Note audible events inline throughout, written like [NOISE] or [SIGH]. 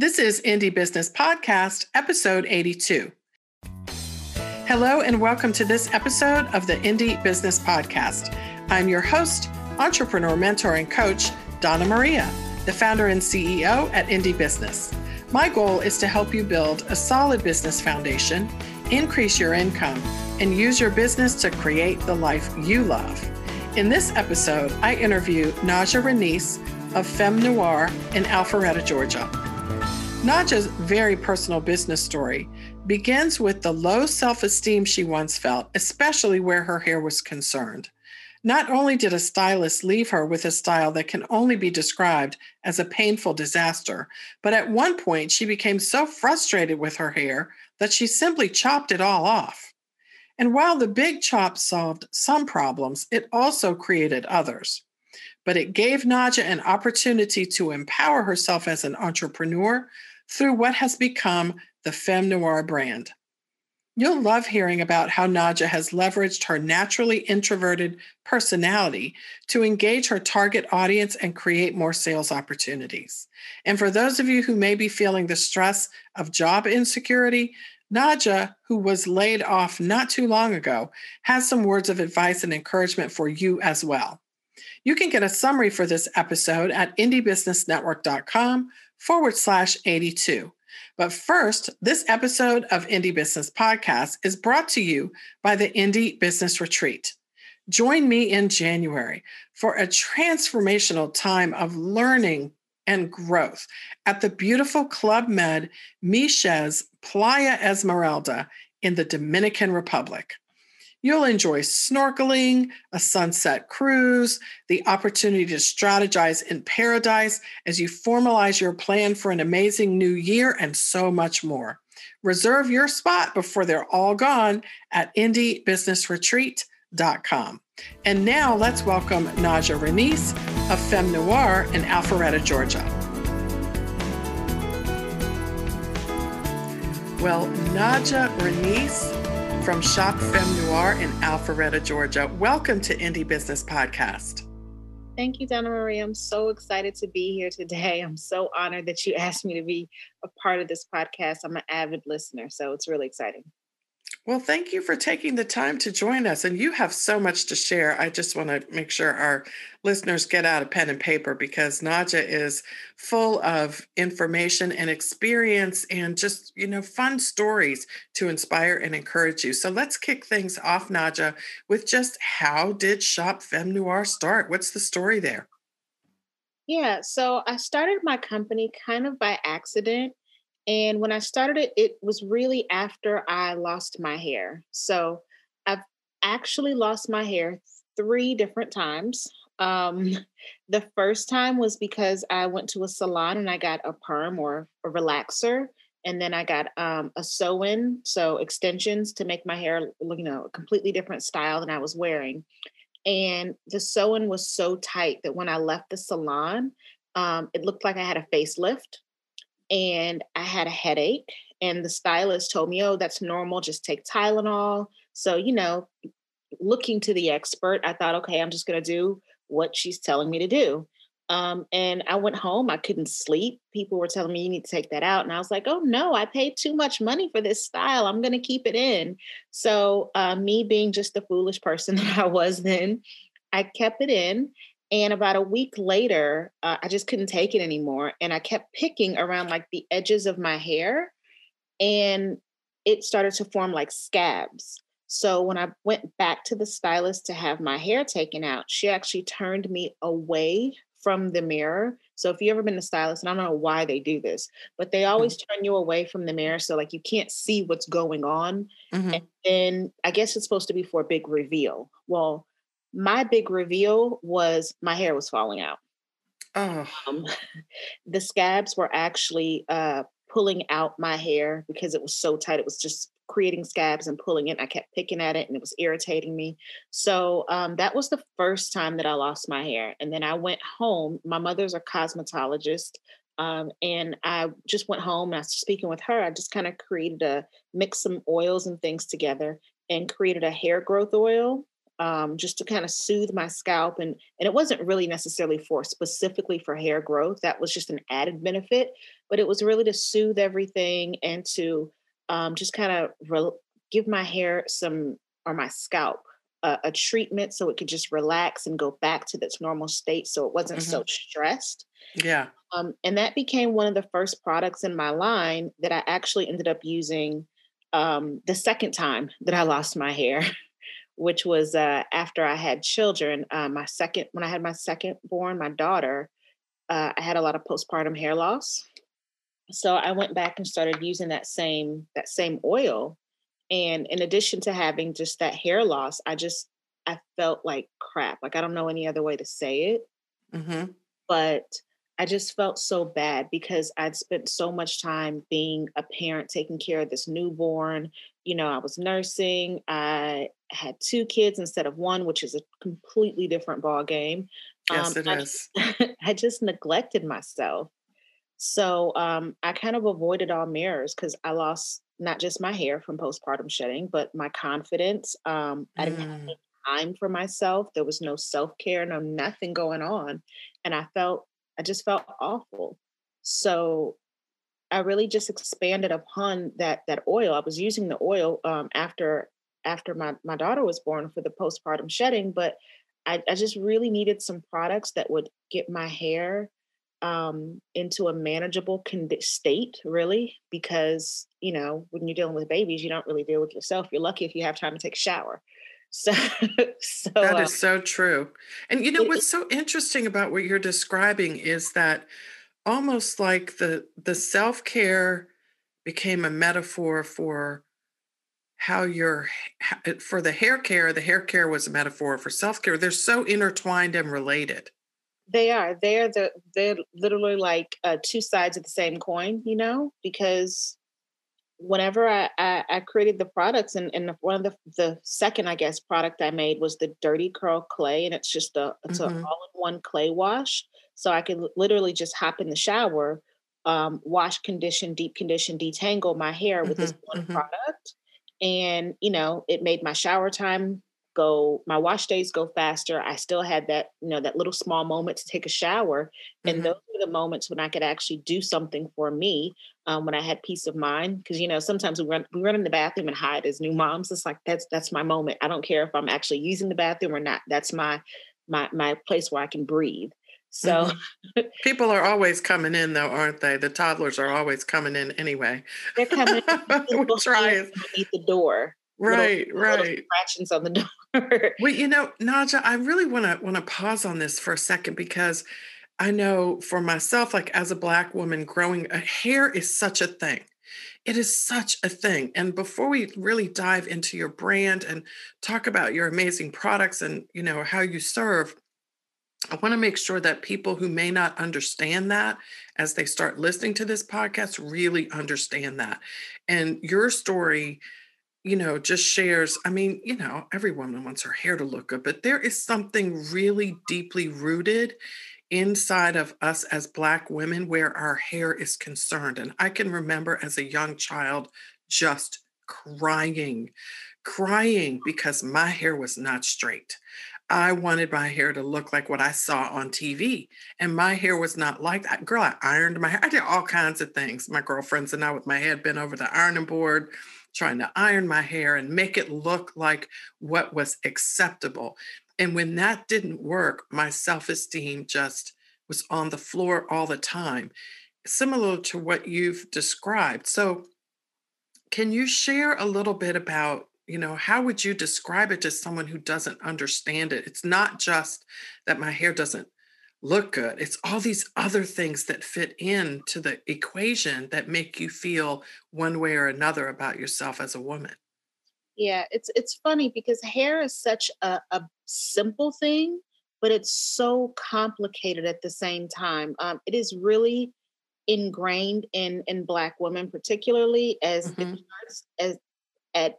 This is Indie Business Podcast, episode 82. Hello, and welcome to this episode of the Indie Business Podcast. I'm your host, entrepreneur, mentor, and coach, Donna Maria, the founder and CEO at Indie Business. My goal is to help you build a solid business foundation, increase your income, and use your business to create the life you love. In this episode, I interview Naja Renice of Femme Noir in Alpharetta, Georgia. Naja's very personal business story begins with the low self esteem she once felt, especially where her hair was concerned. Not only did a stylist leave her with a style that can only be described as a painful disaster, but at one point she became so frustrated with her hair that she simply chopped it all off. And while the big chop solved some problems, it also created others. But it gave Naja an opportunity to empower herself as an entrepreneur through what has become the Femme Noir brand. You'll love hearing about how Naja has leveraged her naturally introverted personality to engage her target audience and create more sales opportunities. And for those of you who may be feeling the stress of job insecurity, Naja, who was laid off not too long ago, has some words of advice and encouragement for you as well. You can get a summary for this episode at indiebusinessnetwork.com forward slash 82. But first, this episode of Indie Business Podcast is brought to you by the Indie Business Retreat. Join me in January for a transformational time of learning and growth at the beautiful Club Med Miches Playa Esmeralda in the Dominican Republic. You'll enjoy snorkeling, a sunset cruise, the opportunity to strategize in paradise as you formalize your plan for an amazing new year, and so much more. Reserve your spot before they're all gone at indiebusinessretreat.com. And now let's welcome Naja Renice of Femme Noir in Alpharetta, Georgia. Well, Naja Renice from Shop Femme Noir in Alpharetta, Georgia. Welcome to Indie Business Podcast. Thank you, Donna Marie. I'm so excited to be here today. I'm so honored that you [LAUGHS] asked me to be a part of this podcast. I'm an avid listener, so it's really exciting. Well, thank you for taking the time to join us. And you have so much to share. I just want to make sure our listeners get out a pen and paper because Naja is full of information and experience and just, you know, fun stories to inspire and encourage you. So let's kick things off, Naja, with just how did Shop Femme Noir start? What's the story there? Yeah, so I started my company kind of by accident. And when I started it, it was really after I lost my hair. So I've actually lost my hair three different times. Um, [LAUGHS] the first time was because I went to a salon and I got a perm or a relaxer. And then I got um, a sew in, so extensions to make my hair look, you know, a completely different style than I was wearing. And the sew-in was so tight that when I left the salon, um, it looked like I had a facelift and I had a headache. And the stylist told me, oh, that's normal, just take Tylenol. So, you know, looking to the expert, I thought, okay, I'm just going to do what she's telling me to do. Um, and I went home, I couldn't sleep. People were telling me, you need to take that out. And I was like, oh no, I paid too much money for this style. I'm going to keep it in. So, uh, me being just the foolish person [LAUGHS] that I was then, I kept it in. And about a week later, uh, I just couldn't take it anymore. And I kept picking around like the edges of my hair, and it started to form like scabs. So when I went back to the stylist to have my hair taken out, she actually turned me away from the mirror. So if you've ever been a stylist, and I don't know why they do this, but they always mm-hmm. turn you away from the mirror so like you can't see what's going on. Mm-hmm. And then I guess it's supposed to be for a big reveal. Well, my big reveal was my hair was falling out. Oh. Um, [LAUGHS] the scabs were actually uh, pulling out my hair because it was so tight. It was just creating scabs and pulling it. I kept picking at it and it was irritating me. So um, that was the first time that I lost my hair. And then I went home. My mother's a cosmetologist. Um, and I just went home and I was speaking with her. I just kind of created a mix some oils and things together and created a hair growth oil um, just to kind of soothe my scalp. And, and it wasn't really necessarily for specifically for hair growth. That was just an added benefit, but it was really to soothe everything and to um, just kind of re- give my hair some or my scalp a, a, treatment so it could just relax and go back to its normal state so it wasn't mm-hmm. so stressed. Yeah. Um, and that became one of the first products in my line that I actually ended up using um, the second time that I lost my hair, [LAUGHS] which was uh, after I had children. Uh, my second, when I had my second born, my daughter, uh, I had a lot of postpartum hair loss. So I went back and started using that same that same oil and in addition to having just that hair loss, I just I felt like crap. Like I don't know any other way to say it. Mm-hmm. But I just felt so bad because I'd spent so much time being a parent, taking care of this newborn. You know, I was nursing. I had two kids instead of one, which is a completely different ball game. Yes, um, it I, is. [LAUGHS] I just neglected myself. So um, I kind of avoided all mirrors because I lost not just my hair from postpartum shedding, but my confidence. Um, I didn't have mm. time for myself. There was no self care, no nothing going on, and I felt I just felt awful. So I really just expanded upon that that oil. I was using the oil um, after after my my daughter was born for the postpartum shedding, but I, I just really needed some products that would get my hair um, into a manageable condi- state, really, because you know when you're dealing with babies, you don't really deal with yourself. You're lucky if you have time to take a shower. So, [LAUGHS] so that is so true. And you know it, what's so interesting about what you're describing is that almost like the the self care became a metaphor for how your for the hair care the hair care was a metaphor for self care they're so intertwined and related they are. They're the they're literally like uh, two sides of the same coin, you know, because whenever I, I, I created the products and, and one of the the second I guess product I made was the dirty curl clay and it's just a it's mm-hmm. an all-in-one clay wash. So I could literally just hop in the shower, um, wash, condition, deep condition, detangle my hair with mm-hmm. this one mm-hmm. product. And you know, it made my shower time go my wash days go faster i still had that you know that little small moment to take a shower and mm-hmm. those were the moments when i could actually do something for me um, when i had peace of mind because you know sometimes we run we run in the bathroom and hide as new moms it's like that's that's my moment i don't care if i'm actually using the bathroom or not that's my my my place where i can breathe so mm-hmm. people are always coming in though, aren't they? The toddlers are always coming in anyway. They're coming in. we try Beat the door. Right, little, right. Little scratchings on the [LAUGHS] door. well, you know, Naja, I really want to want to pause on this for a second because I know for myself, like as a black woman growing, a hair is such a thing. It is such a thing. And before we really dive into your brand and talk about your amazing products and you know how you serve, I want to make sure that people who may not understand that as they start listening to this podcast really understand that. And your story you know, just shares. I mean, you know, every woman wants her hair to look good, but there is something really deeply rooted inside of us as Black women where our hair is concerned. And I can remember as a young child just crying, crying because my hair was not straight. I wanted my hair to look like what I saw on TV. And my hair was not like that. Girl, I ironed my hair. I did all kinds of things. My girlfriends and I, with my head bent over the ironing board, trying to iron my hair and make it look like what was acceptable. And when that didn't work, my self esteem just was on the floor all the time, similar to what you've described. So, can you share a little bit about you know how would you describe it to someone who doesn't understand it it's not just that my hair doesn't look good. It's all these other things that fit into the equation that make you feel one way or another about yourself as a woman. Yeah, it's it's funny because hair is such a, a simple thing, but it's so complicated at the same time. Um, it is really ingrained in in Black women, particularly as mm-hmm. as at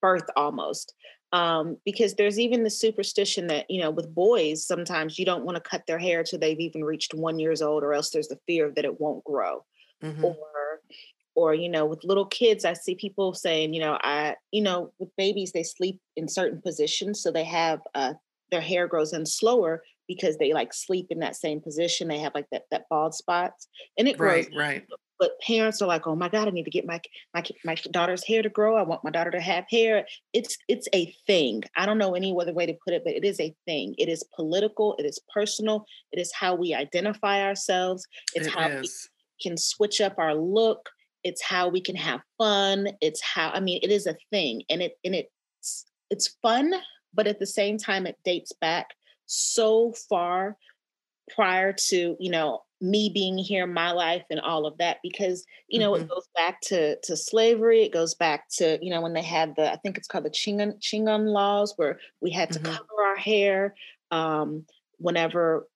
birth almost um, because there's even the superstition that you know with boys sometimes you don't want to cut their hair till they've even reached one years old or else there's the fear that it won't grow mm-hmm. or or you know with little kids i see people saying you know i you know with babies they sleep in certain positions so they have uh, their hair grows in slower because they like sleep in that same position they have like that that bald spots and it grows right right but parents are like oh my god i need to get my my my daughter's hair to grow i want my daughter to have hair it's it's a thing i don't know any other way to put it but it is a thing it is political it is personal it is how we identify ourselves it's it how is. we can switch up our look it's how we can have fun it's how i mean it is a thing and it and it's it's fun but at the same time it dates back so far prior to you know me being here my life and all of that because you know mm-hmm. it goes back to to slavery it goes back to you know when they had the i think it's called the tignon tignon laws where we had to mm-hmm. cover our hair um whenever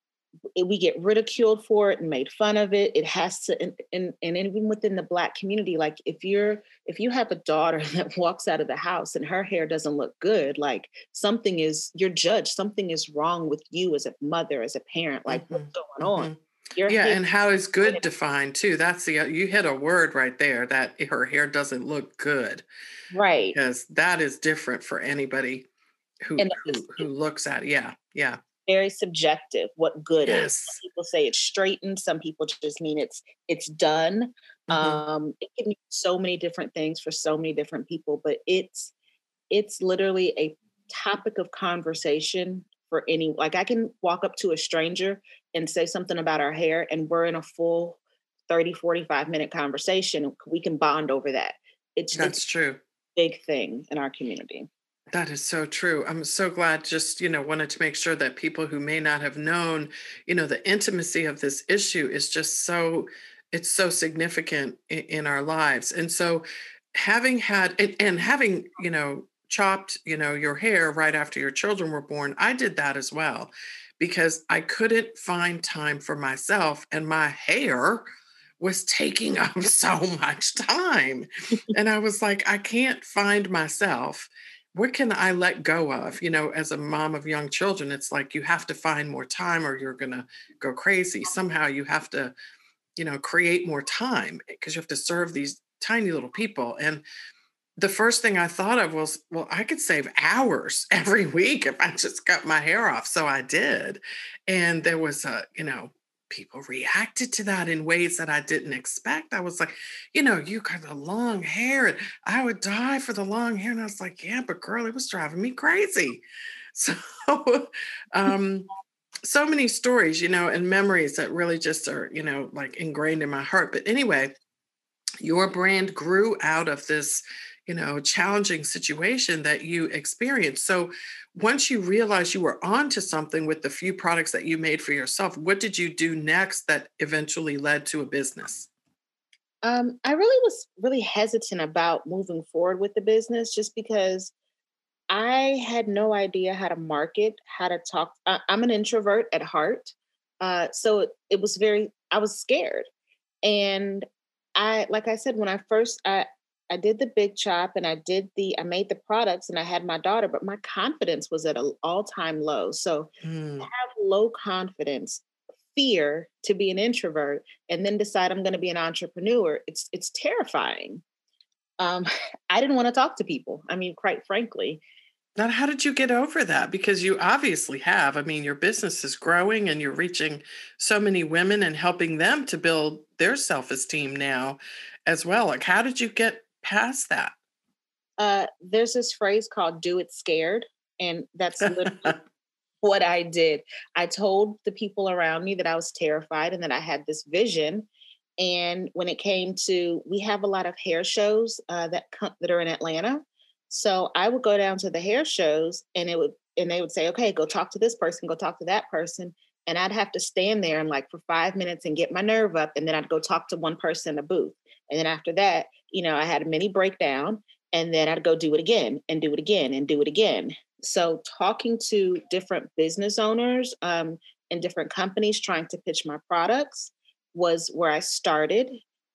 we get ridiculed for it and made fun of it it has to and, and, and even within the black community like if you're if you have a daughter [LAUGHS] that walks out of the house and her hair doesn't look good like something is you're judged something is wrong with you as a mother as a parent like mm-hmm. what's going on mm-hmm. Your yeah, hair- and how is good [LAUGHS] defined too? That's the you hit a word right there that her hair doesn't look good, right? Because that is different for anybody who who, who looks at it. Yeah, yeah very subjective what good yes. is. Some people say it's straightened, some people just mean it's it's done. Mm-hmm. Um, it can mean so many different things for so many different people, but it's it's literally a topic of conversation for any like I can walk up to a stranger and say something about our hair and we're in a full 30 45 minute conversation we can bond over that it's that's it's true big thing in our community that is so true. I'm so glad just, you know, wanted to make sure that people who may not have known, you know, the intimacy of this issue is just so it's so significant in, in our lives. And so having had and, and having, you know, chopped, you know, your hair right after your children were born, I did that as well because I couldn't find time for myself and my hair was taking [LAUGHS] up so much time. and I was like, I can't find myself what can I let go of? You know, as a mom of young children, it's like you have to find more time or you're going to go crazy. Somehow you have to, you know, create more time eh, because you have to serve these tiny little people. And the first thing I thought of was, well, I could save hours [LAUGHS] every week if I just cut my hair off. So I did. And there was a, you know, people reacted to that in ways that I didn't expect. I was like, you know, you got the long hair, and I would die for the long hair. And I was like, yeah, but girl, it was driving me crazy. [LAUGHS] So, um, so many stories, you know, and memories that really just are, you know, like ingrained in my heart. But anyway, your brand grew out of this you know challenging situation that you experienced. So once you realized you were onto something with the few products that you made for yourself what did you do next that eventually led to a business? Um, i really was really hesitant about moving forward with the business just because i had no idea how to market how to talk I, am an introvert at heart uh, so it, it was very i was scared. And I like I said when I first I I did the big chop and I did the I made the products and I had my daughter, but my confidence was at an all-time low. So mm. have low confidence, fear to be an introvert, and then decide I'm going to be an entrepreneur. It's it's terrifying. Um, [LAUGHS] I didn't want to talk to people. I mean, quite frankly. Now, how did you get over that? Because you obviously have. I mean, your business is growing and you're reaching so many women and helping them to build their self esteem now as well. Like, how did you get past that? Uh, there's this phrase called do it scared. And that's literally [LAUGHS] what I did. I told the people around me that I was terrified and that I had this vision. And when it came to, we have a lot of hair shows uh, that come, that are in Atlanta. So I would go down to the hair shows, and it would, and they would say, "Okay, go talk to this person, go talk to that person," and I'd have to stand there and like for five minutes and get my nerve up, and then I'd go talk to one person in a booth, and then after that, you know, I had a mini breakdown and then I'd go do it again and do it again and do it again. So talking to different business owners um, and different companies trying to pitch my products was where I started.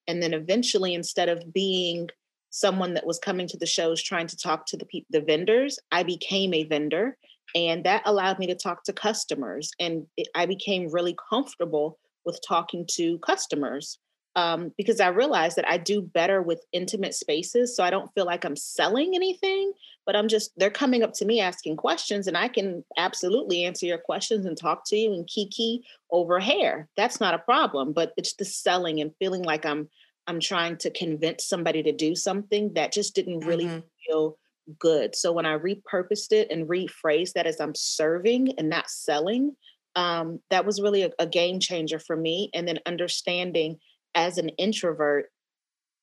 And then eventually, instead of being someone that was coming to the shows trying to talk to the pe- the vendors, I became a vendor, and that allowed me to talk to customers. And it, I became really comfortable with talking to customers um, because I realized that I do better with intimate spaces. So I don't feel like I'm selling anything, but I'm just, they're coming up to me asking questions, and I can absolutely answer your questions and talk to you and kiki over hair. That's not a problem, but it's the selling and feeling like I'm, I'm trying to convince somebody to do something that just didn't really mm-hmm. feel good. So when I repurposed it and rephrased that as I'm serving and not selling, um, that was really a, a game changer for me. And then understanding as an introvert,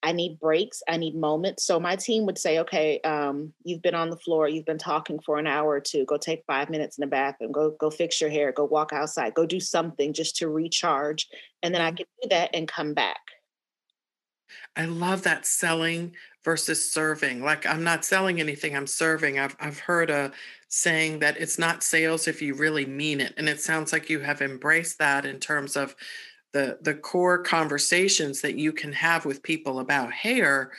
I need breaks, I need moments. So my team would say, okay, um, you've been on the floor, you've been talking for an hour or two, go take five minutes in the bathroom, go go fix your hair, go walk outside, go do something just to recharge. And then I mm-hmm. can do that and come back. I love that selling versus serving. Like I'm not selling anything, I'm serving. I've I've heard a saying that it's not sales if you really mean it. And it sounds like you have embraced that in terms of the the core conversations that you can have with people about hair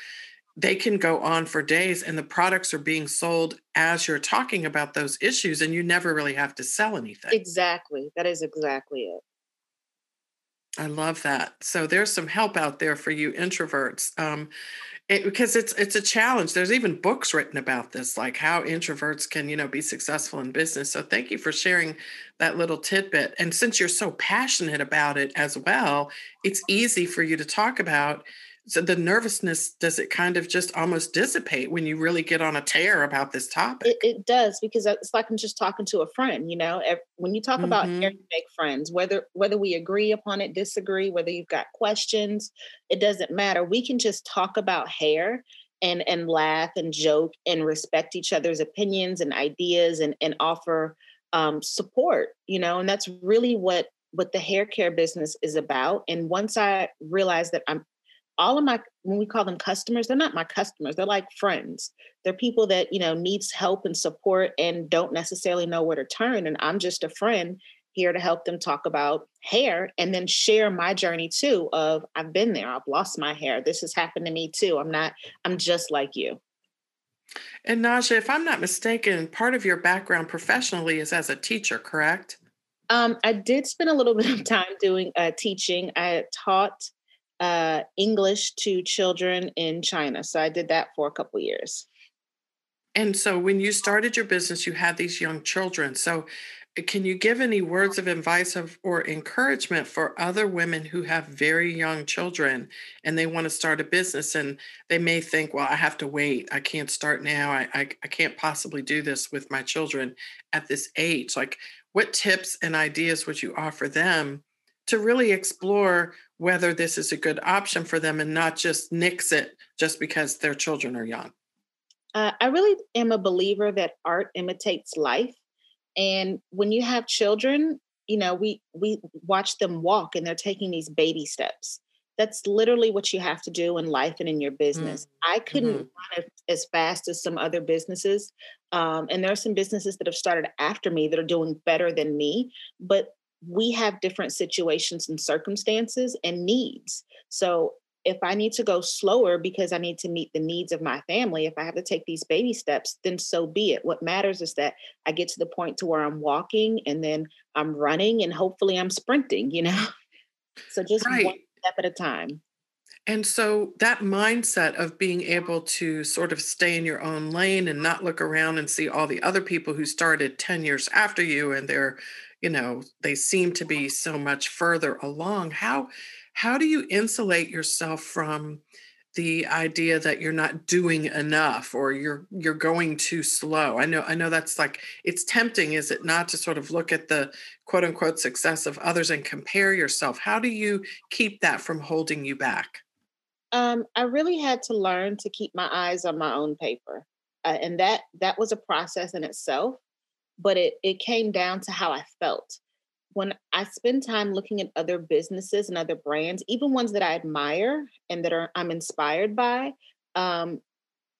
they can go on for days and the products are being sold as you're talking about those issues and you never really have to sell anything. Exactly. That is exactly it. I love that. So there's some help out there for you introverts. Um, it, because it's it's a challenge. There's even books written about this like how introverts can you know be successful in business. So thank you for sharing that little tidbit. And since you're so passionate about it as well it's easy for you to talk about so the nervousness does it kind of just almost dissipate when you really get on a tear about this topic? it, it does because it's like i'm just talking to a friend you know when you talk mm-hmm. about hair you make friends whether whether we agree upon it disagree whether you've got questions it doesn't matter. We can just talk about hair and and laugh and joke and respect each other's opinions and ideas and and offer um, support you know and that's really what what the hair care business is about. And once i realized that i'm all of my when we call them customers they're not my customers they're like friends. They're people that you know needs help and support and don't necessarily know where to turn and i'm just a friend here to help them talk about hair and then share my journey too of i've been there i've lost my hair this has happened to me too i'm not i'm just like you. And naja if i'm not mistaken part of your background professionally is as a teacher correct? Um, i did spend a little [LAUGHS] bit of time doing uh, teaching. I taught uh, English to children in China. So I did that for a couple years. And so when you started your business, you had these young children. So uh, can you give any words of advice of, or encouragement for other women who have very young children and they want to start a business and they may think, well, I have to wait. I can't start now. I, I, I can't possibly do this with my children at this age. Like, what tips and ideas would you offer them to really explore whether this is a good option for them and not just nix it just because their children are young? Uh, I really am a believer that art imitates life. And when you have children, you know, we we watch them walk and they're taking these baby steps. That's literally what you have to do in life and in your business. Mm-hmm. I couldn't mm-hmm. run as fast as some other businesses. Um, and there are some businesses that have started after me that are doing better than me. But we have different situations and circumstances and needs. So if I need to go slower because I need to meet the needs of my family, if I have to take these baby steps, then so be it. What matters is that I get to the point to where I'm walking and then I'm running and hopefully I'm sprinting, you know? [LAUGHS] So just right. one step at a time. And so that mindset of being able to sort of stay in your own lane and not look around and see all the other people who started 10 years after you and they're you know they seem to be so much further along how how do you insulate yourself from the idea that you're not doing enough or you're you're going too slow? I know i know that's like it's tempting is it not to sort of look at the quote unquote success of others and compare yourself? How do you keep that from holding you back? Um, i really had to learn to keep my eyes on my own paper uh, and that that was a process in itself but it it came down to how I felt. When I spend time looking at other businesses and other brands, even ones that I admire and that are I'm inspired by, um,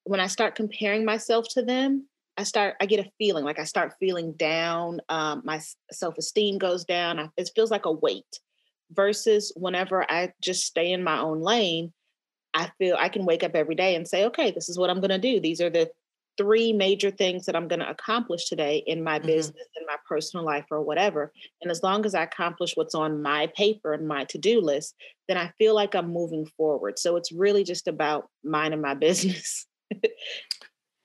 when I start comparing myself to them, I start I get a feeling like I start feeling down. Um, my self esteem goes down. I, it feels like a weight. Versus whenever I just stay in my own lane, I feel I can wake up every day and say, okay, this is what I'm going to do. These are the three major things that I'm going to accomplish today in my mm-hmm. business, in my personal life, or whatever. And as long as I accomplish what's on my paper and my to do list, then I feel like I'm moving forward. So it's really just about minding my [LAUGHS] business.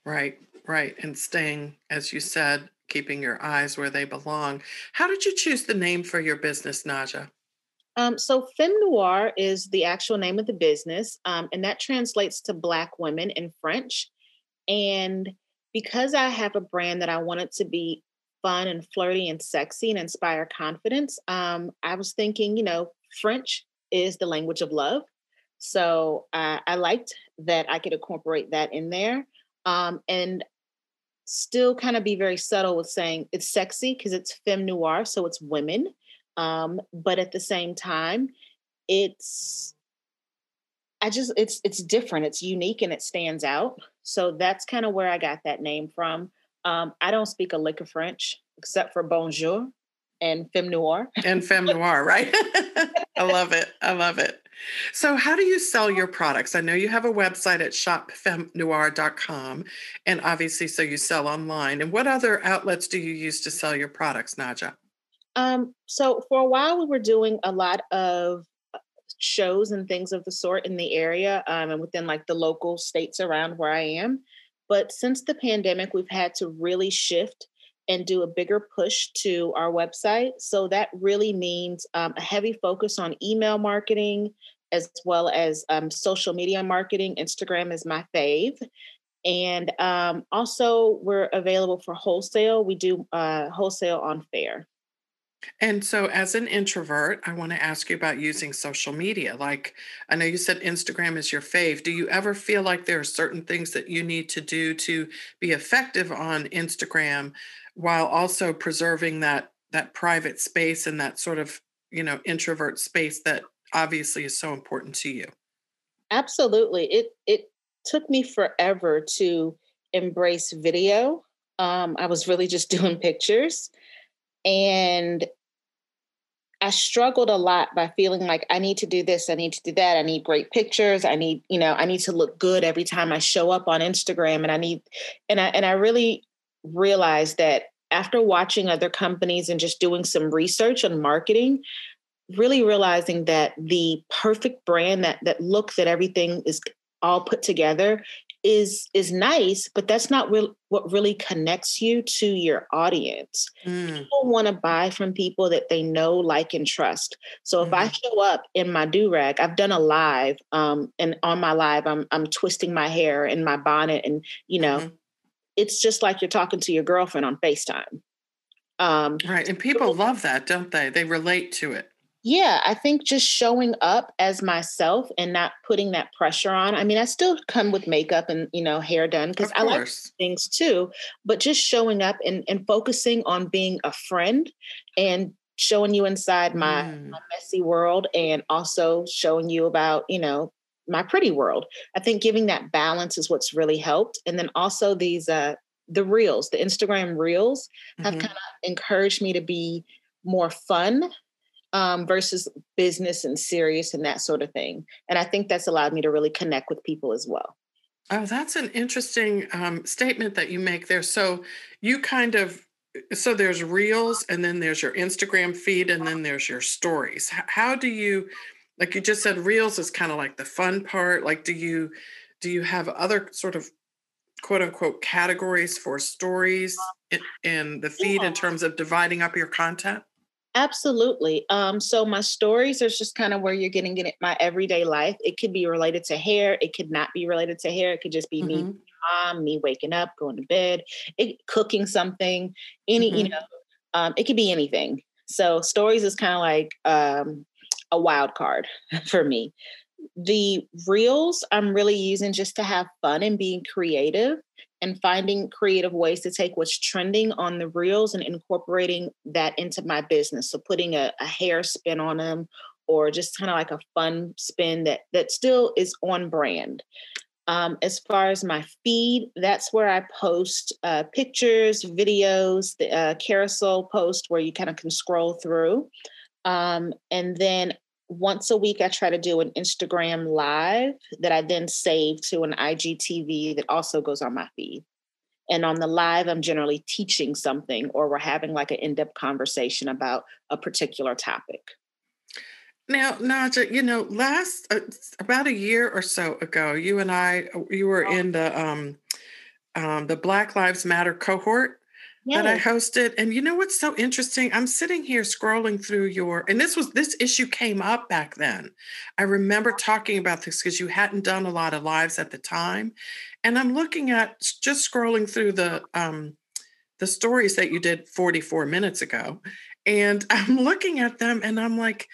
right, right. And staying, as you said, keeping your eyes where they belong. How did you choose the name for your business, Naja? Um, so Femme Noir is the actual name of the business, um, and that translates to Black women in French. And because I have a brand that I wanted to be fun and flirty and sexy and inspire confidence, um, I was thinking, you know, French is the language of love. So uh, I liked that I could incorporate that in there um, and still kind of be very subtle with saying it's sexy because it's femme noir, so it's women. Um, but at the same time, it's I just it's it's different, it's unique and it stands out. So that's kind of where I got that name from. Um, I don't speak a lick of French except for bonjour and femme noir. and femme noir, right? [LAUGHS] I love it. I love it. So, how do you sell your products? I know you have a website at shopfemmenoir.com, and obviously, so you sell online. And what other outlets do you use to sell your products, Naja? Um, so, for a while, we were doing a lot of shows and things of the sort in the area um, and within like the local states around where I am. But since the pandemic, we've had to really shift and do a bigger push to our website. So that really means um, a heavy focus on email marketing as well as um, social media marketing. Instagram is my fave. And um, also, we're available for wholesale. We do uh, wholesale on Faire. And so, as an introvert, I want to ask you about using social media. Like, I know you said Instagram is your fave. Do you ever feel like there are certain things that you need to do to be effective on Instagram while also preserving that that private space and that sort of, you know, introvert space that obviously is so important to you? Absolutely. It it took me forever to embrace video. Um, I was really just [LAUGHS] doing pictures. And I struggled a lot by feeling like I need to do this, I need to do that, I need great pictures, I need, you know, I need to look good every time I show up on Instagram and I need and I and I really realized that after watching other companies and just doing some research on marketing, really realizing that the perfect brand that that look that everything is all put together is is nice but that's not real what really connects you to your audience mm. people want to buy from people that they know like and trust so if mm. i mm-hmm. show up in my do-rag i've done a live um, and on my live i'm i'm twisting my hair and my bonnet and you know mm-hmm. it's just like you're talking to your girlfriend on facetime um, right and people love that don't they they relate to it yeah, I think just showing up as myself and not putting that pressure on. I mean, I still come with makeup and, you know, hair done because I like things too, but just showing up and, and focusing on being a friend and showing you inside my, mm. my messy world and also showing you about, you know, my pretty world. I think giving that balance is what's really helped. And then also these uh the reels, the Instagram reels have mm-hmm. kind of encouraged me to be more fun um, versus business and serious and that sort of thing. And I think that's allowed me to really connect with people as well. Oh, that's an interesting um, statement that you make there. So you kind of so there's reels and then there's your Instagram feed and then there's your stories. How do you like you just said reels is kind of like the fun part. Like do you do you have other sort of quote unquote categories for stories in, in the feed yeah. in terms of dividing up your content? Absolutely. Um, so my stories are just kind of where you're getting in my everyday life. It could be related to hair. It could not be related to hair. It could just be mm-hmm. me, mom, me waking up, going to bed, it, cooking something. Any, mm-hmm. you know, um, it could be anything. So stories is kind of like um, a wild card [LAUGHS] for me. The reels I'm really using just to have fun and being creative and finding creative ways to take what's trending on the reels and incorporating that into my business. So putting a, a hair spin on them or just kind of like a fun spin that that still is on brand. Um, as far as my feed, that's where I post uh, pictures, videos, the uh, carousel post where you kind of can scroll through. Um, and then once a week, I try to do an Instagram live that I then save to an IGTV that also goes on my feed. And on the live, I'm generally teaching something or we're having like an in depth conversation about a particular topic. Now, Naja, you know, last uh, about a year or so ago, you and I, uh, you were in the um, um, the Black Lives Matter cohort that I hosted. And you know what's so interesting? I'm sitting here scrolling through your, and this was this issue came up back then. I remember talking about this because you hadn't done a lot of lives at the time, and I'm looking at just scrolling through the um, the stories that you did 44 minutes ago, and [LAUGHS] I'm looking at them, and I'm like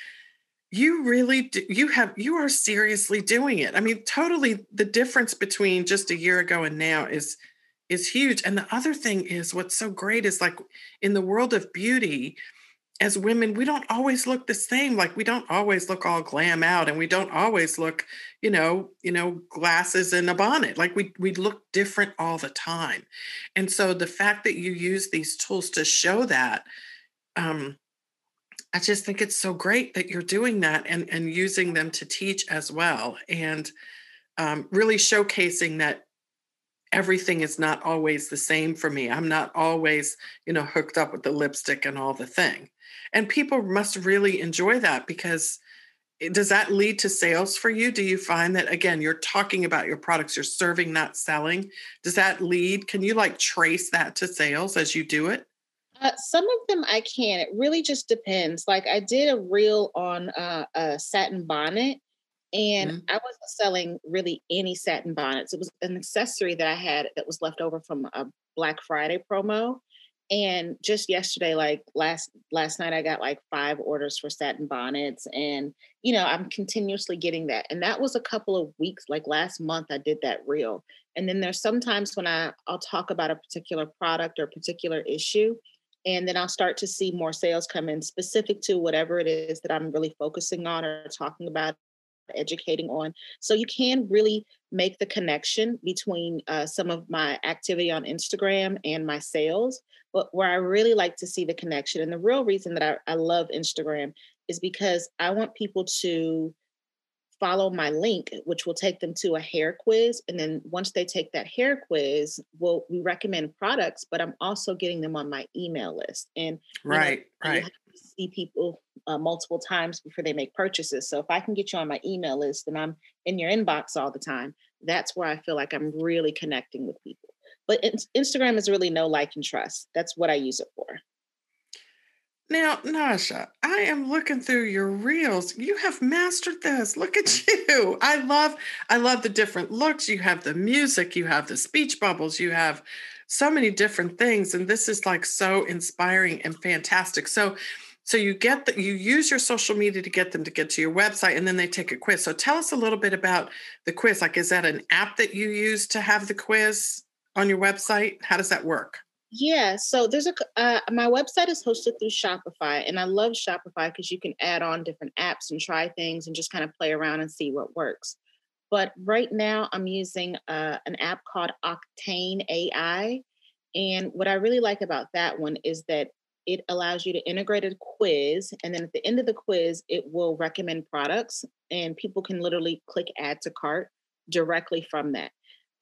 you really do, you have you are seriously doing it i mean totally the difference between just a year ago and now is is huge and the other thing is what's so great is like in the world of beauty as women we don't always look the same like we don't always look all glam out and we don't always look you know you know glasses and a bonnet like we we look different all the time. And so the fact that you use these tools to show that um I just think it's so great that you're doing that and, and using them to teach as well and um, really showcasing that everything is not always the same for me. I'm not always, you know, hooked up with the lipstick and all the thing. And people must really enjoy that because eh, does that lead to sales for you? Do you find that again, you're talking about your products, you're serving, not selling? Does that lead? Can you like trace that to sales as you do it? Uh, some of them I can. It really just depends. Like I did a reel on uh, a satin bonnet, and mm-hmm. I wasn't selling really any satin bonnets. It was an accessory that I had that was left over from a Black Friday promo. And just yesterday, like last last night, I got like five orders for satin bonnets, and you know I'm continuously getting that. And that was a couple of weeks. Like last month, I did that reel. And then there's sometimes when I I'll talk about a particular product or particular issue, and then I'll start to see more sales come in specific to whatever it is that I'm really focusing on or talking about, educating on. So you can really make the connection between uh, some of my activity on Instagram and my sales. But where I really like to see the connection, and the real reason that I, I love Instagram is because I want people to follow my link, which will take them to a hair quiz. And then once they take that hair quiz, we'll, we recommend products, but I'm also getting them on my email list. And right, know, right. see people uh, multiple times before they make purchases. So if I can get you on my email list and I'm in your inbox all the time, that's where I feel like I'm really connecting with people. But Instagram is really no like and trust. That's what I use it for. Now, Naja, I am looking through your reels. You have mastered this. Look at [LAUGHS] you. I love I love the different looks. You have the music, you have the speech bubbles, you have so many different things and this is like so inspiring and fantastic. So so you get that you use your social media to get them to get to your website and then they take a quiz. So tell us a little bit about the quiz. Like is that an app that you use to have the quiz on your website? How does that work? Yeah, so there's a uh, my website is hosted through Shopify, and I love Shopify because you can add on different apps and try things and just kind of play around and see what works. But right now, I'm using uh, an app called Octane AI, and what I really like about that one is that it allows you to integrate a quiz, and then at the end of the quiz, it will recommend products, and people can literally click add to cart directly from that.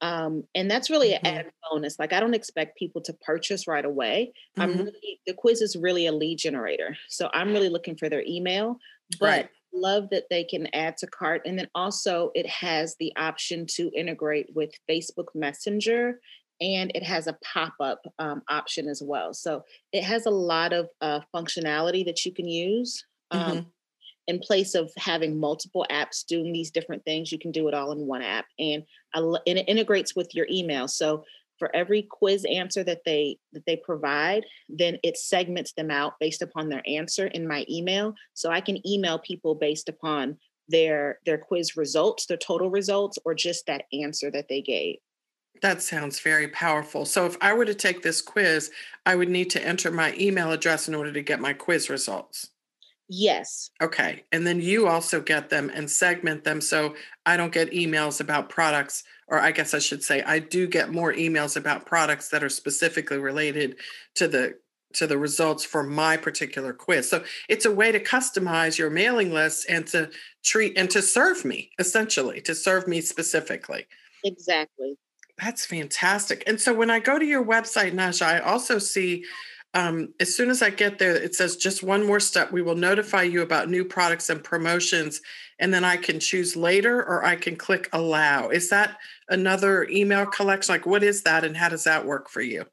Um, and that's really mm-hmm. an added bonus. Like I don't expect people to purchase right away. Mm-hmm. I'm really the quiz is really a lead generator. So I'm really looking for their email, but right. love that they can add to cart. And then also it has the option to integrate with Facebook Messenger and it has a pop-up um, option as well. So it has a lot of uh, functionality that you can use. Um, mm-hmm in place of having multiple apps doing these different things, you can do it all in one app. And, and it integrates with your email. So for every quiz answer that they that they provide, then it segments them out based upon their answer in my email. So I can email people based upon their their quiz results, their total results, or just that answer that they gave. That sounds very powerful. So if I were to take this quiz, I would need to enter my email address in order to get my quiz results. Yes. Okay. And then you also get them and segment them. So I don't get emails about products, or I guess I should say, I do get more emails about products that are specifically related to the to the results for my particular quiz. So it's a way to customize your mailing list and to treat and to serve me essentially, to serve me specifically. Exactly. That's fantastic. And so when I go to your website, Naja, I also see um, as soon as I get there, it says just one more step. We will notify you about new products and promotions, and then I can choose later or I can click allow. Is that another email collection? Like, what is that, and how does that work for you?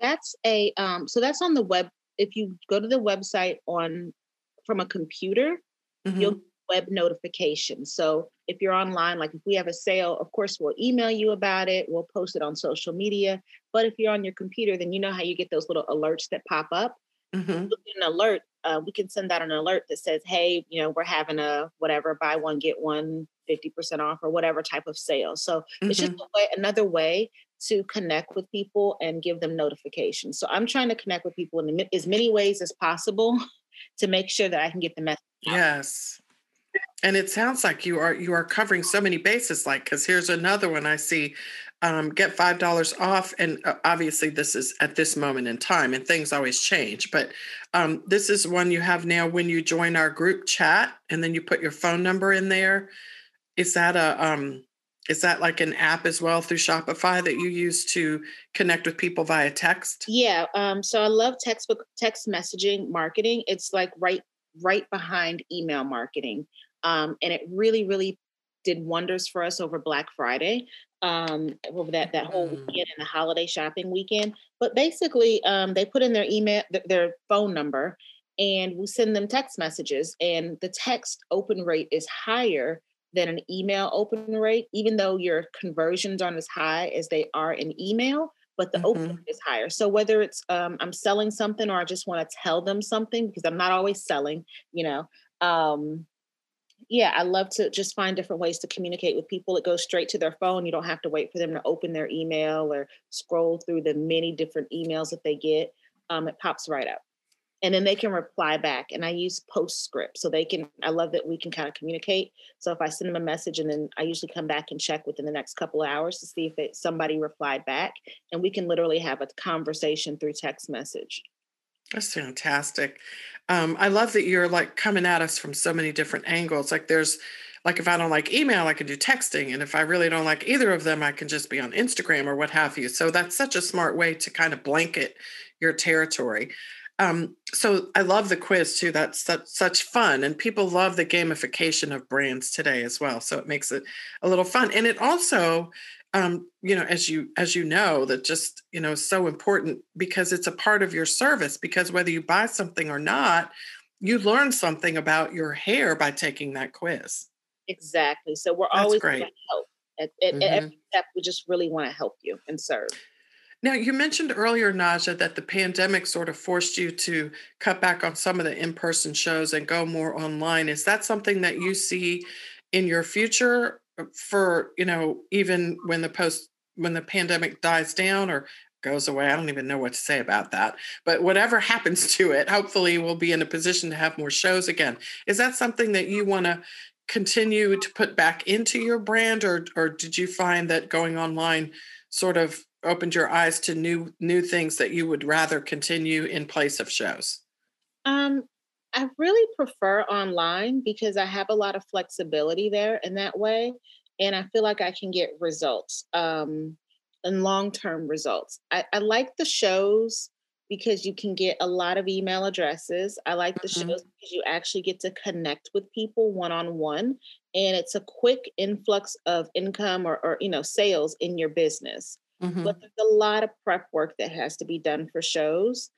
That's a um, so that's on the web. If you go to the website on from a computer, mm-hmm. you'll web notifications. So if you're online, like if we have a sale, of course we'll email you about it. We'll post it on social media. But if you're on your computer, then you know how you get those little alerts that pop up. Mm-hmm. An alert, uh, we can send out an alert that says, "Hey, you know, we're having a whatever buy one get one 50% off or whatever type of sale." So mm-hmm. it's just mm-hmm. way, another way to connect with people and give them notifications. So I'm trying to connect with people in as many ways as possible [LAUGHS] to make sure that I can get the message. Out. Yes and it sounds like you are you are covering so many bases like because here's another one i see um, get five dollars off and uh, obviously this is at this moment in time and things always change but um, this is one you have now when you join our group chat and then you put your phone number in there. Is that a um, is that like an app as well through shopify that you use to connect with people via text? Yeah um, so i love text text messaging marketing. It's like right right behind email marketing um, and it really, really did wonders for us over Black Friday, um, over that that whole mm. weekend and the holiday shopping weekend. But basically, um, they put in their email, th- their phone number, and we send them text messages. And the text open rate is higher than an email open rate, even though your conversions aren't as high as they are in email. But the mm-hmm. open is higher. So whether it's um, I'm selling something or I just want to tell them something because I'm not always selling, you know, um, yeah, I love to just find different ways to communicate with people. It goes straight to their phone. You don't have to wait for them to open their email or scroll through the many different emails that they get. Um, it pops right up. And then they can reply back. And I use Postscript. So they can, I love that we can kind of communicate. So if I send them a message and then I usually come back and check within the next couple of hours to see if it, somebody replied back. And we can literally have a conversation through text message. That's fantastic. Um, I love that you're like coming at us from so many different angles. Like there's like if I don't like email, I can do texting. And if I really don't like either of them, I can just be on Instagram or what have you. So that's such a smart way to kind of blanket your territory. Um, so I love the quiz too. That's such, such fun, and people love the gamification of brands today as well. So it makes it a little fun, and it also um, you know, as you as you know, that just you know so important because it's a part of your service. Because whether you buy something or not, you learn something about your hair by taking that quiz. Exactly. So we're That's always going to help. At, at, mm-hmm. at every step, we just really want to help you and serve. Now, you mentioned earlier, Naja, that the pandemic sort of forced you to cut back on some of the in person shows and go more online. Is that something that you see in your future for you know even when the post when the pandemic dies down or goes away i don't even know what to say about that. But whatever [LAUGHS] happens to it hopefully we'll be in a position to have more shows again. Is that something that you want to continue to put back into your brand or or did you find that going online sort of opened your eyes to new new things that you would rather continue in place of shows? Um I really prefer online because I have a lot of flexibility there in that way. And I feel like I can get results um, and long term results. I, I, like the shows because you can get a lot of email addresses. I like the mm-hmm. shows because you actually get to connect with people one on one. And it's a quick influx of income or, or you know, sales in your business. Mm-hmm. But there's a lot of prep work that has to be done for shows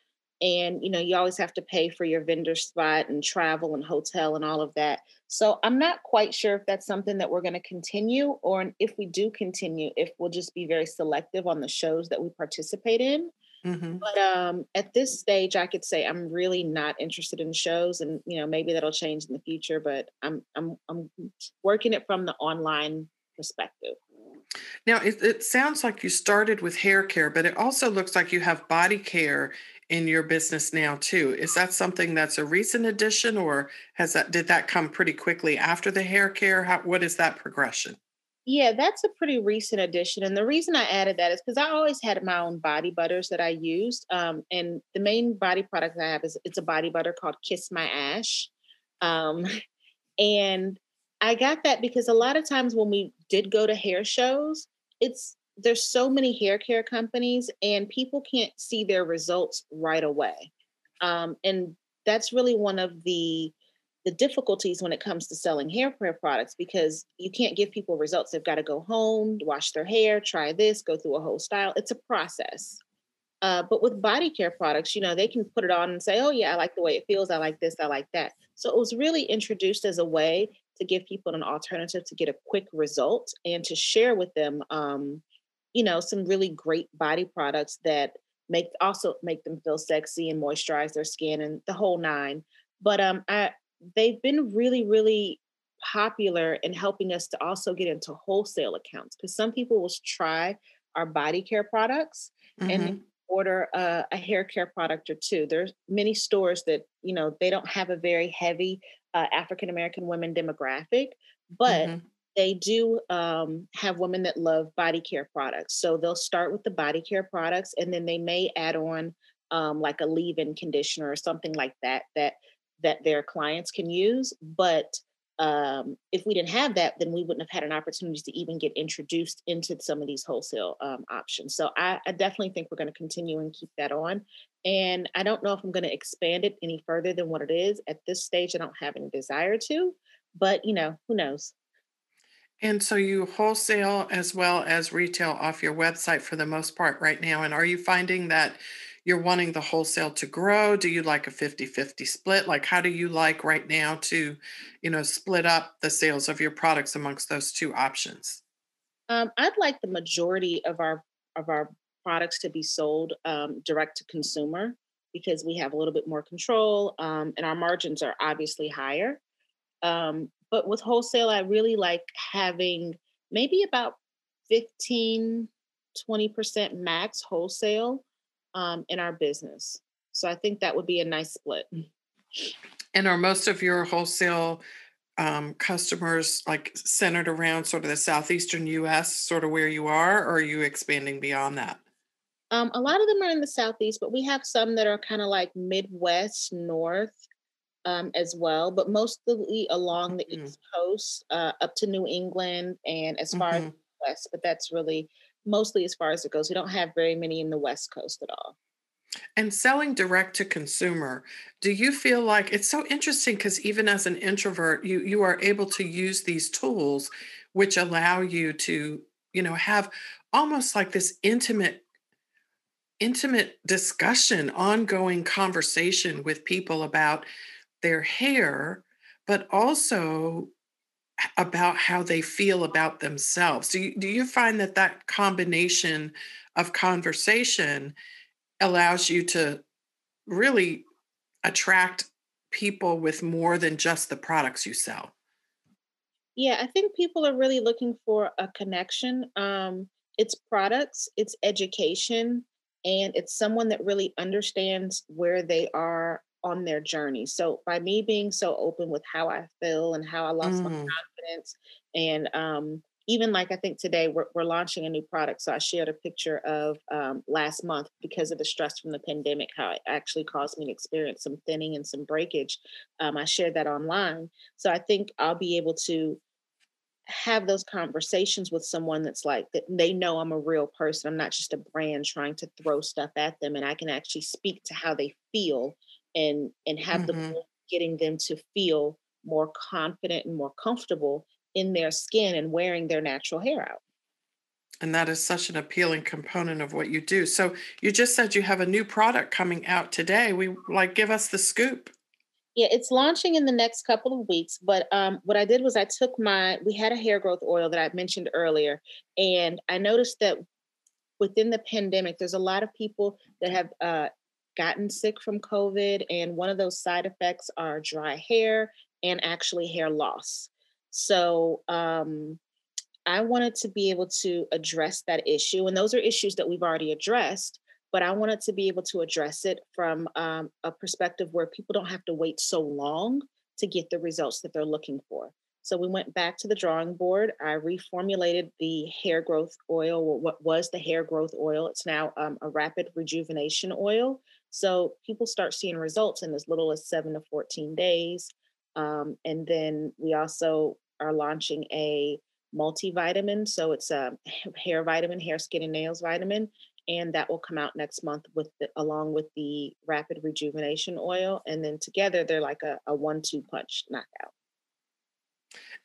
and you know you always have to pay for your vendor spot and travel and hotel and all of that. So i'm not quite sure if that's something that we're going to continue or if we do continue if we'll just be very selective on the shows that we participate in. Mm-hmm. but um, at this stage i could say i'm really not interested in shows and you know maybe that'll change in the future but i'm i'm i'm working it from the online perspective. Now, it, it, sounds like you started with hair care, but it also looks like you have body care in your business now too. Is that something that's a recent addition, or has that did that come pretty quickly after the hair care? How, what is that progression? Yeah, that's a pretty recent addition, and the reason I added that is because I always had my own body butters that I used, um, and the main body product I have is it's a body butter called Kiss My Ash, um, [LAUGHS] and I got that because a lot of times when we did go to hair shows, it's there's so many hair care companies and people can't see their results right away. Um, and that's really one of the the difficulties when it comes to selling hair care products because you can't give people results. They've got to go home wash their hair try this go through a whole style. It's a process. Uh, but with body care products you know they can put it on and say oh yeah i like the way it feels. I like this i like that. So it was really introduced as a way to give people an alternative to get a quick result and to share with them um, you know some really great body products that make also make them feel sexy and moisturize their skin and the whole nine. But um i they've been really really popular in helping us to also get into wholesale accounts because some people will try our body care products mm-hmm. and order a, a, hair care product or two. There's many stores that you know they don't have a very heavy uh, african american women demographic but mm-hmm they do um, have women that love body care products. So they'll start with the body care products and then they may add on um, like a leave-in conditioner or something like that that that their clients can use. But um, if we didn't have that, then we wouldn't have had an opportunity to even get introduced into some of these wholesale um, options. So I, I definitely think we're going to continue and keep that on. And I don't know if I'm going to expand it any further than what it is at this stage. I don't have any desire to, but you know, who knows? And so you wholesale as well as retail off your website for the most part right now. And are you finding that you're wanting the wholesale to grow? Do you like a 50 50 split? Like, how do you like right now to, you know, split up the sales of your products amongst those two options? Um, I'd like the majority of our of our products to be sold um, direct to consumer because we have a little bit more control um, and our margins are obviously higher. Um, but with wholesale, I really like having maybe about 15, 20% max wholesale um, in our business. So I think that would be a nice split. And are most of your wholesale um, customers like centered around sort of the southeastern U.S., sort of where you are, or are you expanding beyond that? Um, a lot of them are in the southeast, but we have some that are kind of like Midwest, North, um, as well, but mostly along the mm-hmm. East Coast, uh, up to New England and as far mm-hmm. as West. But that's really mostly as far as it goes. We don't have very many in the West Coast at all. And selling direct to consumer, do you feel like it's so interesting because even as an introvert, you you are able to use these tools which allow you to, you know, have almost like this intimate intimate discussion, ongoing conversation with people about their hair, but also about how they feel about themselves. Do you, do you find that that combination of conversation allows you to really attract people with more than just the products you sell? Yeah, I think people are really looking for a connection. Um, it's products, it's education, and it's someone that really understands where they are on their journey. So by me being so open with how I feel and how I lost mm. my confidence, and um, even like I think today we're, we're launching a new product. So I shared a picture of um, last month because of the stress from the pandemic, how it actually caused me to experience some thinning and some breakage. Um, I shared that online. So I think I'll be able to have those conversations with someone that's like that they know I'm a real person. I'm not just a brand trying to throw stuff at them and I can actually speak to how they feel and and have mm-hmm. the getting them to feel more confident and more comfortable in their skin and wearing their natural hair out. And that is such an appealing component of what you do. So you just said you have a new product coming out today. We like give us the scoop. Yeah, it's launching in the next couple of weeks. But um, what I did was I took my, we had a hair growth oil that I mentioned earlier, and I noticed that within the pandemic, there's a lot of people that have uh, gotten sick from COVID, and one of those side effects are dry hair and actually hair loss. So um, I wanted to be able to address that issue, and those are issues that we've already addressed. But I wanted to be able to address it from um, a perspective where people don't have to wait so long to get the results that they're looking for. So we went back to the drawing board. I reformulated the hair growth oil, what was the hair growth oil. It's now um, a rapid rejuvenation oil. So people start seeing results in as little as seven to 14 days. Um, and then we also are launching a multivitamin. So it's a hair vitamin, hair, skin, and nails vitamin. And that will come out next month with the, along with the rapid rejuvenation oil. And then together they're like a, a one-two punch knockout.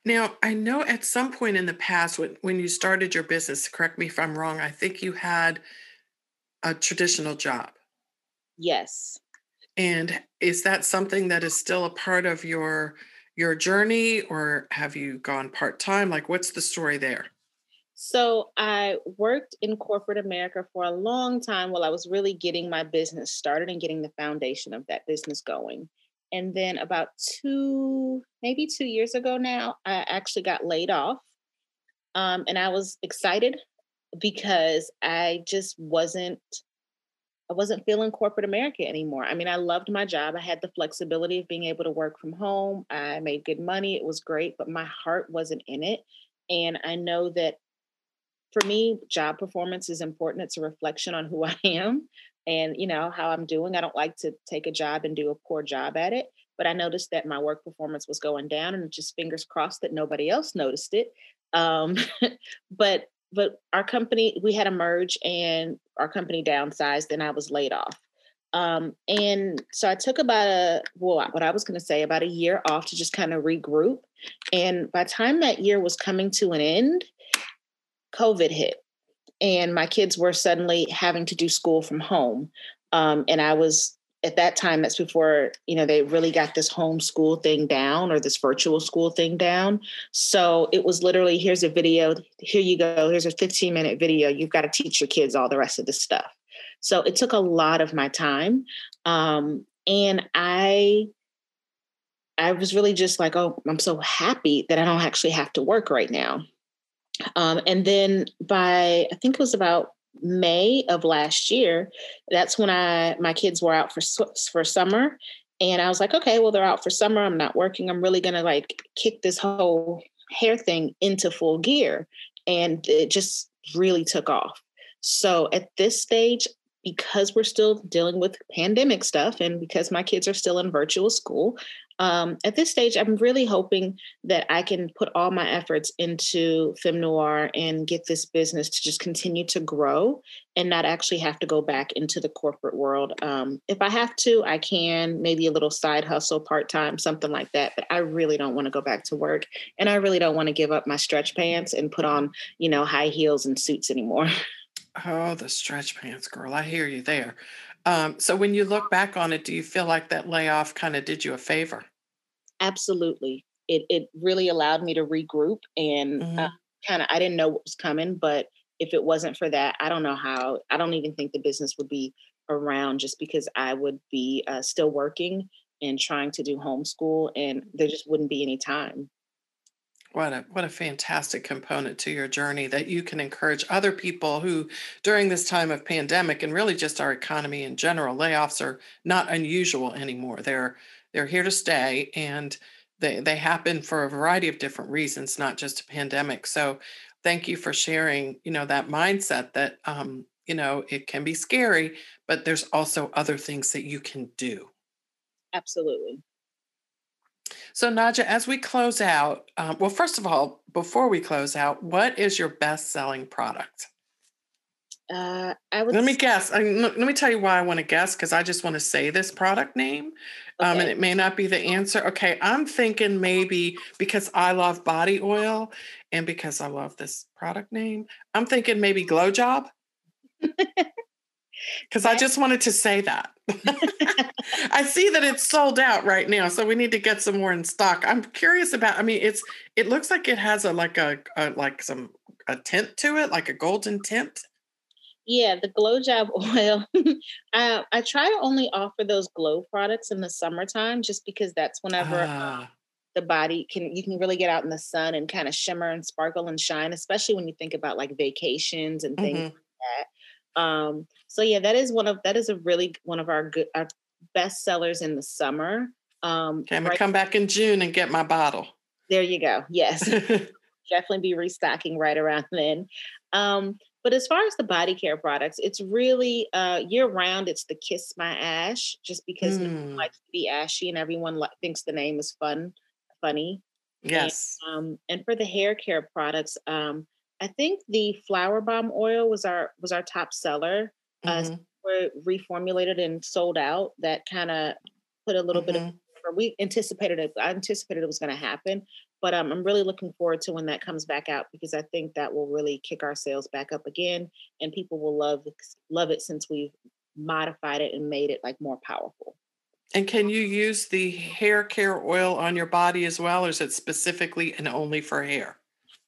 Now, I know at some point in the past when, when you started your business, correct me if I'm wrong, I think you had a traditional job. Yes. And is that something that is still a part of your your journey or have you gone part-time? Like what's the story there? So I worked in corporate America for a long time while I was really getting my business started and getting the foundation of that business going. And then about two, maybe two years ago now, I actually got laid off. Um, and I was excited because I just wasn't I wasn't feeling corporate America anymore. I mean, I loved my job. I had the flexibility of being able to work from home. I made good money. It was great, but my heart wasn't in it. And I know that for me, job performance is important. It's a reflection on who [LAUGHS] I am and, you know, how I'm doing. I don't like to take a job and do a poor job at it, but I noticed that my work performance was going down and just fingers crossed that nobody else noticed it. Um, [LAUGHS] but but our company we had a merge and our company downsized and I was laid off. Um, and so I took about a well, what I was going to say about a year off to just kind of regroup. And by the time that year was coming to an end, COVID hit, and my kids were suddenly having to do school from home. Um, and I was at that time that's before you know they really got this homeschool thing down or this virtual school thing down. So it was literally here's a video here you go here's a 15 minute video you've got to teach your kids all the rest of the stuff. So it took a lot of my time um, and i i was really just like oh i'm so happy that i don't actually have to work right now. Um, and then by i think it was about May of last year, that's when I my kids were out for for summer, and I was like, okay, well they're out for summer. I'm not working. I'm really gonna like kick this whole hair thing into full gear, and it just really took off. So at this stage, because we're still dealing with pandemic stuff, and because my kids are still in virtual school, um, at this stage, I'm really hoping that I can put all my efforts into Femme Noir and get this business to just continue to grow and not actually have to go back into the corporate world. Um, if I have to, I can, maybe a little side hustle, part time, something like that. But I really don't want to go back to work. And I really don't want to give up my stretch pants and put on, you know, high heels and suits anymore. [LAUGHS] Oh, the stretch pants, girl. I hear you there. Um, so when you look back on it, do you feel like that layoff kind of did you a favor? Absolutely. It it really allowed me to regroup and mm-hmm. uh, kind of I didn't know what was coming, but if it wasn't for that, I don't know how. I don't even think the business would be around just because I would be uh, still working and trying to do homeschool, and there just wouldn't be any time. What a what a fantastic component to your journey that you can encourage other people who during this time of pandemic and really just our economy in general layoffs are not unusual anymore. They're they're here to stay and they they happen for a variety of different reasons, not just a pandemic. So thank you for sharing, you know, that mindset that um, you know, it can be scary, but there's also other things that you can do. Absolutely. So, Naja, as we close out, um, well, first of all, before we close out, what is your best selling product? Uh, I would let me guess. I, let me tell you why I want to guess because I just want to say this product name, okay. um, and it may not be the answer. Okay, I'm thinking maybe because I love body oil and because I love this product name, I'm thinking maybe Glow Job. [LAUGHS] Because I just wanted to say that. [LAUGHS] [LAUGHS] I see that it's sold out right now, so we need to get some more in stock. I'm curious about. I mean, it's it looks like it has a like a, a like some a tint to it, like a golden tint. Yeah, the Glow Job [LAUGHS] oil. I I try to only offer those glow products in the summertime, just because that's whenever ah. the body can you can really get out in the sun and kind of shimmer and sparkle and shine, especially when you think about like vacations and things mm-hmm. like that. Um, so yeah, that is one of that is a really one of our good our best sellers in the summer. Um, okay, I'm gonna right come back in June and get my bottle. There you go. Yes, [LAUGHS] definitely be restocking right around then. Um, but as far as the body care products, it's really uh, year round. It's the Kiss My Ash, just because mm. it likes to be ashy, and everyone li- thinks the name is fun, funny. Yes. And, um, and for the hair care products, um, I think the flower bomb oil was our was our top seller. Uh, Mm-hmm. were reformulated and sold out. That kind of put a little bit of Mhm. we anticipated it. I anticipated it was going to happen, but um, I'm really looking forward to when that comes back out because I think that will really kick our sales back up again, and people will love love it since we've modified it and made it like more powerful. And can you use the hair care oil on your body as well, or is it specifically and only for hair?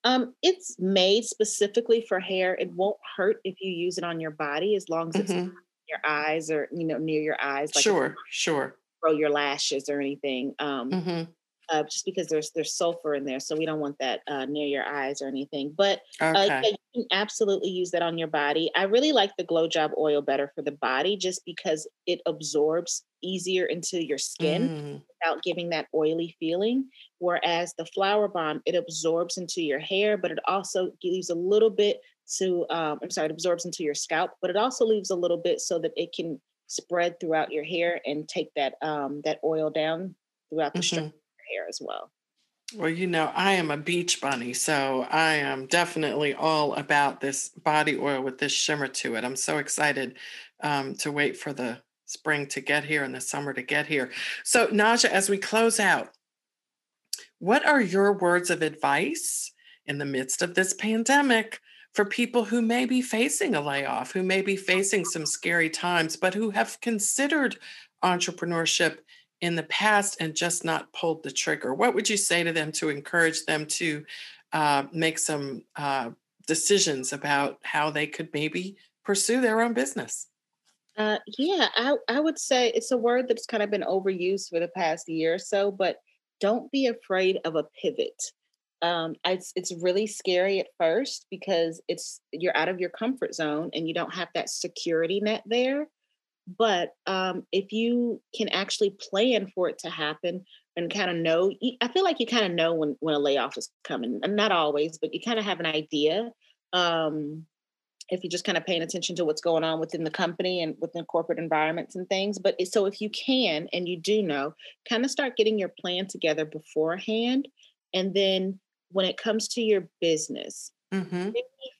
Um, it's made specifically for hair. It won't hurt if you use it on your body as long as it's Mhm. your eyes or you know near your eyes, like Sure, sure. grow your lashes or anything. Um, hmm uh, just because there's there's sulfur in there, so we don't want that uh, near your eyes or anything. But uh, Okay. yeah, you can absolutely use that on your body. I really like the Glow Job oil better for the body, just because it absorbs easier into your skin Mm, without giving that oily feeling. Whereas the Flower Bomb, it absorbs into your hair, but it also leaves a little bit to um, I'm sorry, it absorbs into your scalp, but it also leaves a little bit so that it can spread throughout your hair and take that um, that oil down throughout the structure mhm. of your hair as well. Well, you know, I am a beach bunny, so I am definitely all about this body oil with this shimmer to it. I'm so excited um, to wait for the spring to get here and the summer to get here. So, Naja, as we close out, what are your words of advice in the midst of this pandemic for people who may be facing a layoff, who may be facing some scary times, but who have considered entrepreneurship in the past and just not pulled the trigger? What would you say to them to encourage them to uh, make some uh, decisions about how they could maybe pursue their own business? Uh, yeah, I, I would say it's a word that's kind of been overused for the past year or so, but don't be afraid of a pivot. Um, it's it's really scary at first because it's you're out of your comfort zone and you don't have that security net there. But um, if you can actually plan for it to happen and kind of know, I feel like you kind of know when when a layoff is coming. And Not always, but you kind of have an idea. Um, if you're just kind of paying attention to what's going on within the company and within corporate environments and things. But so if you can and you do know, kind of start getting your plan together beforehand. And then when it comes to your business, Mm-hmm.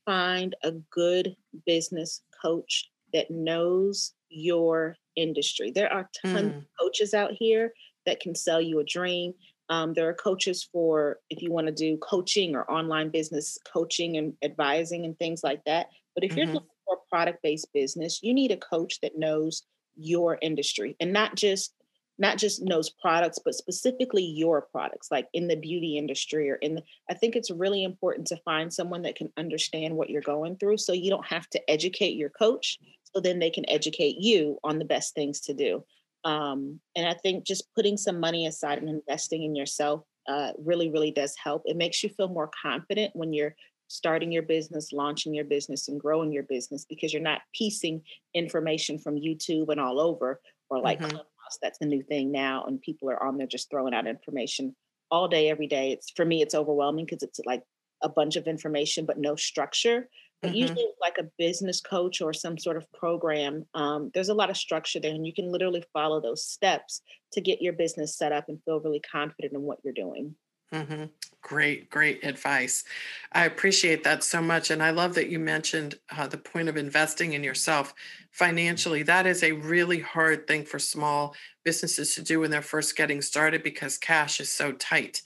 find a good business coach that knows your industry. There are tons Mm. of coaches out here that can sell you a dream. Um, there are coaches for if you want to do coaching or online business coaching and advising and things like that. But if you're Mhm. looking for a product based business, you need a coach that knows your industry and not just not just knows products, but specifically your products, like in the beauty industry or in the I think it's really important to find someone that can understand what you're going through so you don't have to educate your coach so then they can educate you on the best things to do. Um, and I think just putting some money aside and investing in yourself uh, really, really does help. It makes you feel more confident when you're starting your business, launching your business, and growing your business because you're not piecing information from YouTube and all over or like Mhm. Clubhouse. That's the new thing now, and people are on there just throwing out information all day, every day. It's for me, it's overwhelming because it's like a bunch of information but no structure. But Mhm. usually, like a business coach or some sort of program, um, there's a lot of structure there, and you can literally follow those steps to get your business set up and feel really confident in what you're doing. Mm-hmm. Great, great advice. I appreciate that so much. And I love that you mentioned uh, the point of investing in yourself financially. That is a really hard thing for small businesses to do when they're first getting started because cash is so tight.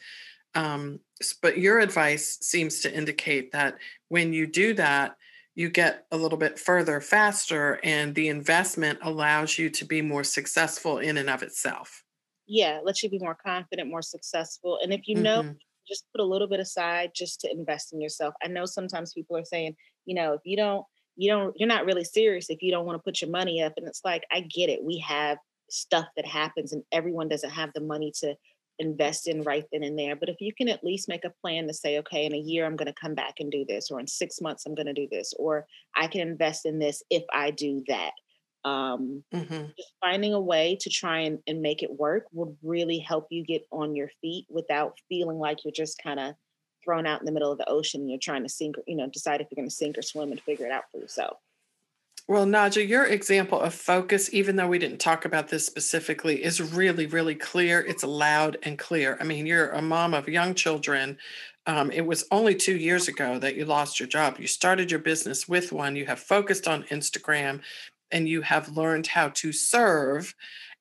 Um, but your advice seems to indicate that when you do that, you get a little bit further faster, and the investment allows you to be more successful in and of itself. Yeah, lets you be more confident, more successful. And if you know, Mhm. just put a little bit aside just to invest in yourself. I know sometimes people are saying, you know, if you don't, you don't, you're not really serious if you don't want to put your money up. And it's like, I get it. We have stuff that happens and everyone doesn't have the money to invest in right then and there. But if you can at least make a plan to say, okay, in a year, I'm going to come back and do this, or in six months, I'm going to do this, or I can invest in this if I do that. Um, Mhm. just finding a way to try and, and make it work would really help you get on your feet without feeling like you're just kind of thrown out in the middle of the ocean and you're trying to sink, you know, decide if you're going to sink or swim and figure it out for yourself. Well, Naja, your example of focus, even though we didn't talk about this specifically, is really, really clear. It's loud and clear. I mean, you're a mom of young children. Um, it was only two years ago that you lost your job. You started your business with one. You have focused on Instagram and you have learned how to serve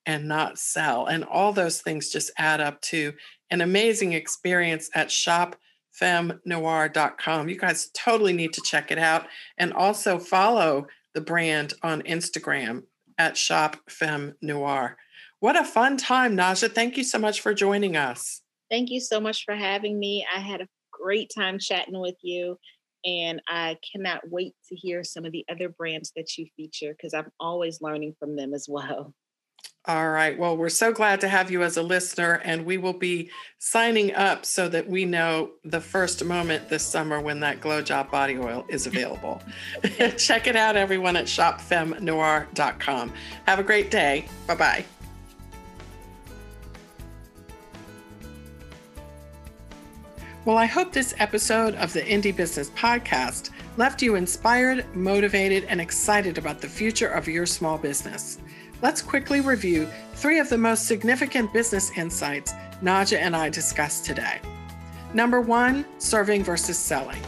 and not sell. And all those things just add up to an amazing experience at shopfemmenoir.com. You guys totally need to check it out and also follow the brand on Instagram at Shop Femme Noir. What a fun time, Naja. Thank you so much for joining us. Thank you so much for having me. I had a great time chatting with you, and I cannot wait to hear some of the other brands that you feature because I'm always learning from them as well. All right. Well, we're so glad to have you as a listener, and we will be signing up so that we know the first moment this summer when that Glow Job body oil is available. [LAUGHS] Check it out, everyone, at shopfemmenoir.com. Have a great day. Bye bye. Well, I hope this episode of the Indie Business Podcast left you inspired, motivated, and excited about the future of your small business let's quickly review three of the most significant business insights Naja and I discussed today. Number one, serving versus selling.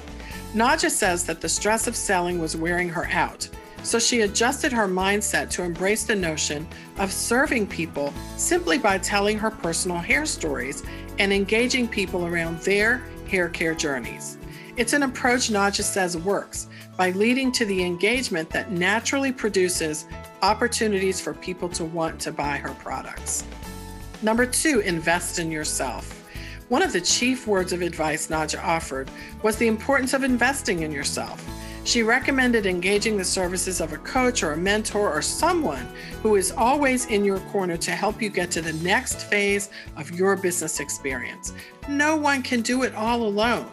Naja says that the stress of selling was wearing her out, so she adjusted her mindset to embrace the notion of serving people simply by telling her personal hair stories and engaging people around their hair care journeys. It's an approach Naja says works by leading to the engagement that naturally produces opportunities for people to want to buy her products. Number two, invest in yourself. One of the chief words of advice Naja offered was the importance of investing in yourself. She recommended engaging the services of a coach or a mentor or someone who is always in your corner to help you get to the next phase of your business experience. No one can do it all alone.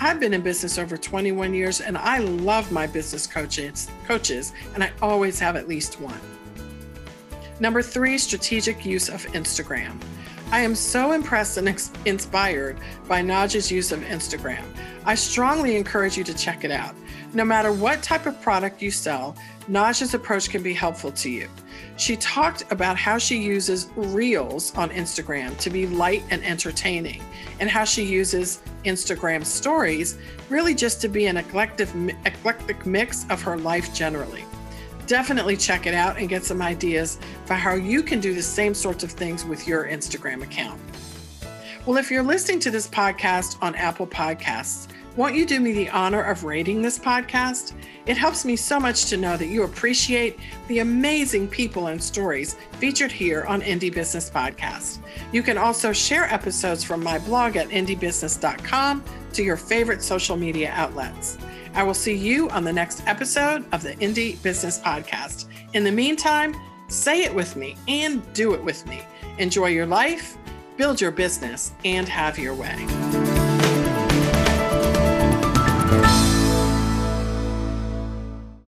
I've been in business over 21 years and I love my business coaches, coaches, and I always have at least one. Number three, strategic use of Instagram. I am so impressed and ex- inspired by Naja's use of Instagram. I strongly encourage you to check it out. No matter what type of product you sell, Naja's approach can be helpful to you. She talked about how she uses reels on Instagram to be light and entertaining, and how she uses Instagram stories really just to be an eclectic, eclectic mix of her life generally. Definitely check it out and get some ideas for how you can do the same sorts of things with your Instagram account. Well, if you're listening to this podcast on Apple Podcasts, won't you do me the honor of rating this podcast? It helps me so much to know that you appreciate the amazing people and stories featured here on Indie Business Podcast. You can also share episodes from my blog at indiebusiness.com to your favorite social media outlets. I will see you on the next episode of the Indie Business Podcast. In the meantime, say it with me and do it with me. Enjoy your life, build your business, and have your way.